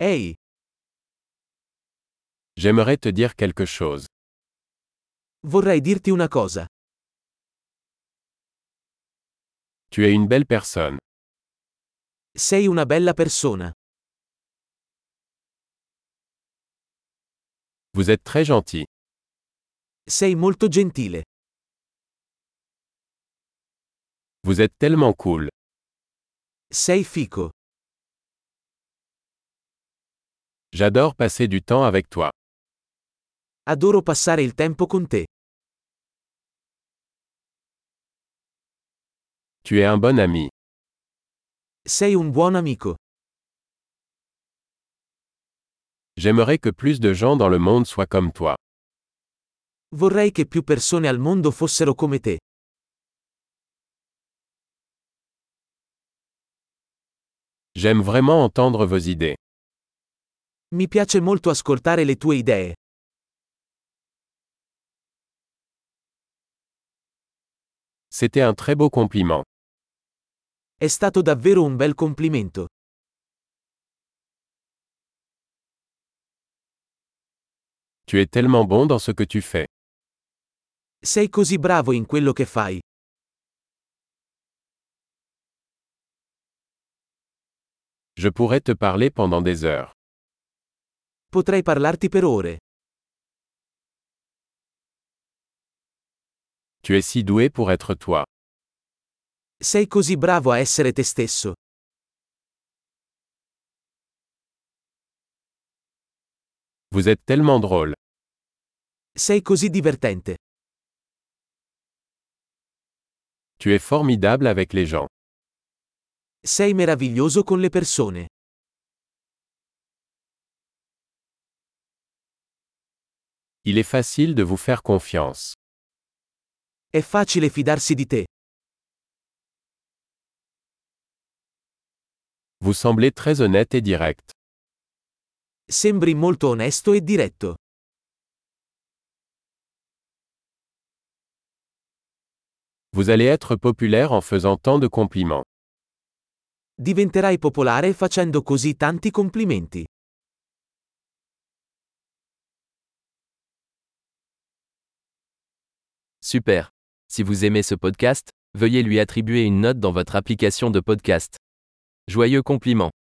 Ehi, J'aimerais te dire quelque chose. vorrei dirti una cosa. Tu es une belle personne. Sei una bella persona. Vous êtes très gentil. Sei molto gentile. Vous êtes tellement cool. Sei fico. J'adore passer du temps avec toi. Adoro passare il tempo con te. Tu es un bon ami. Sei un buon amico. J'aimerais que plus de gens dans le monde soient comme toi. Vorrei che più persone al mondo fossero come te. J'aime vraiment entendre vos idées. Mi piace molto ascoltare le tue idee. C'était un très beau compliment. È stato davvero un bel complimento. Tu es tellement bon dans ce que tu fais. Sei così bravo in quello che fai. Je pourrais te parler pendant des heures. Potrei parlarti per ore. Tu es si doué pour être toi. Sei così bravo a essere te stesso. Vous êtes tellement drôle. Sei così divertente. Tu es formidable avec les gens. Sei meraviglioso con le persone. Il est facile de vous faire confiance. È facile fidarsi di te. Vous semblez très honnête et direct. Sembri molto onesto e diretto. Vous allez être populaire en faisant tant de compliments. Diventerai popolare facendo così tanti complimenti. Super. Si vous aimez ce podcast, veuillez lui attribuer une note dans votre application de podcast. Joyeux compliment.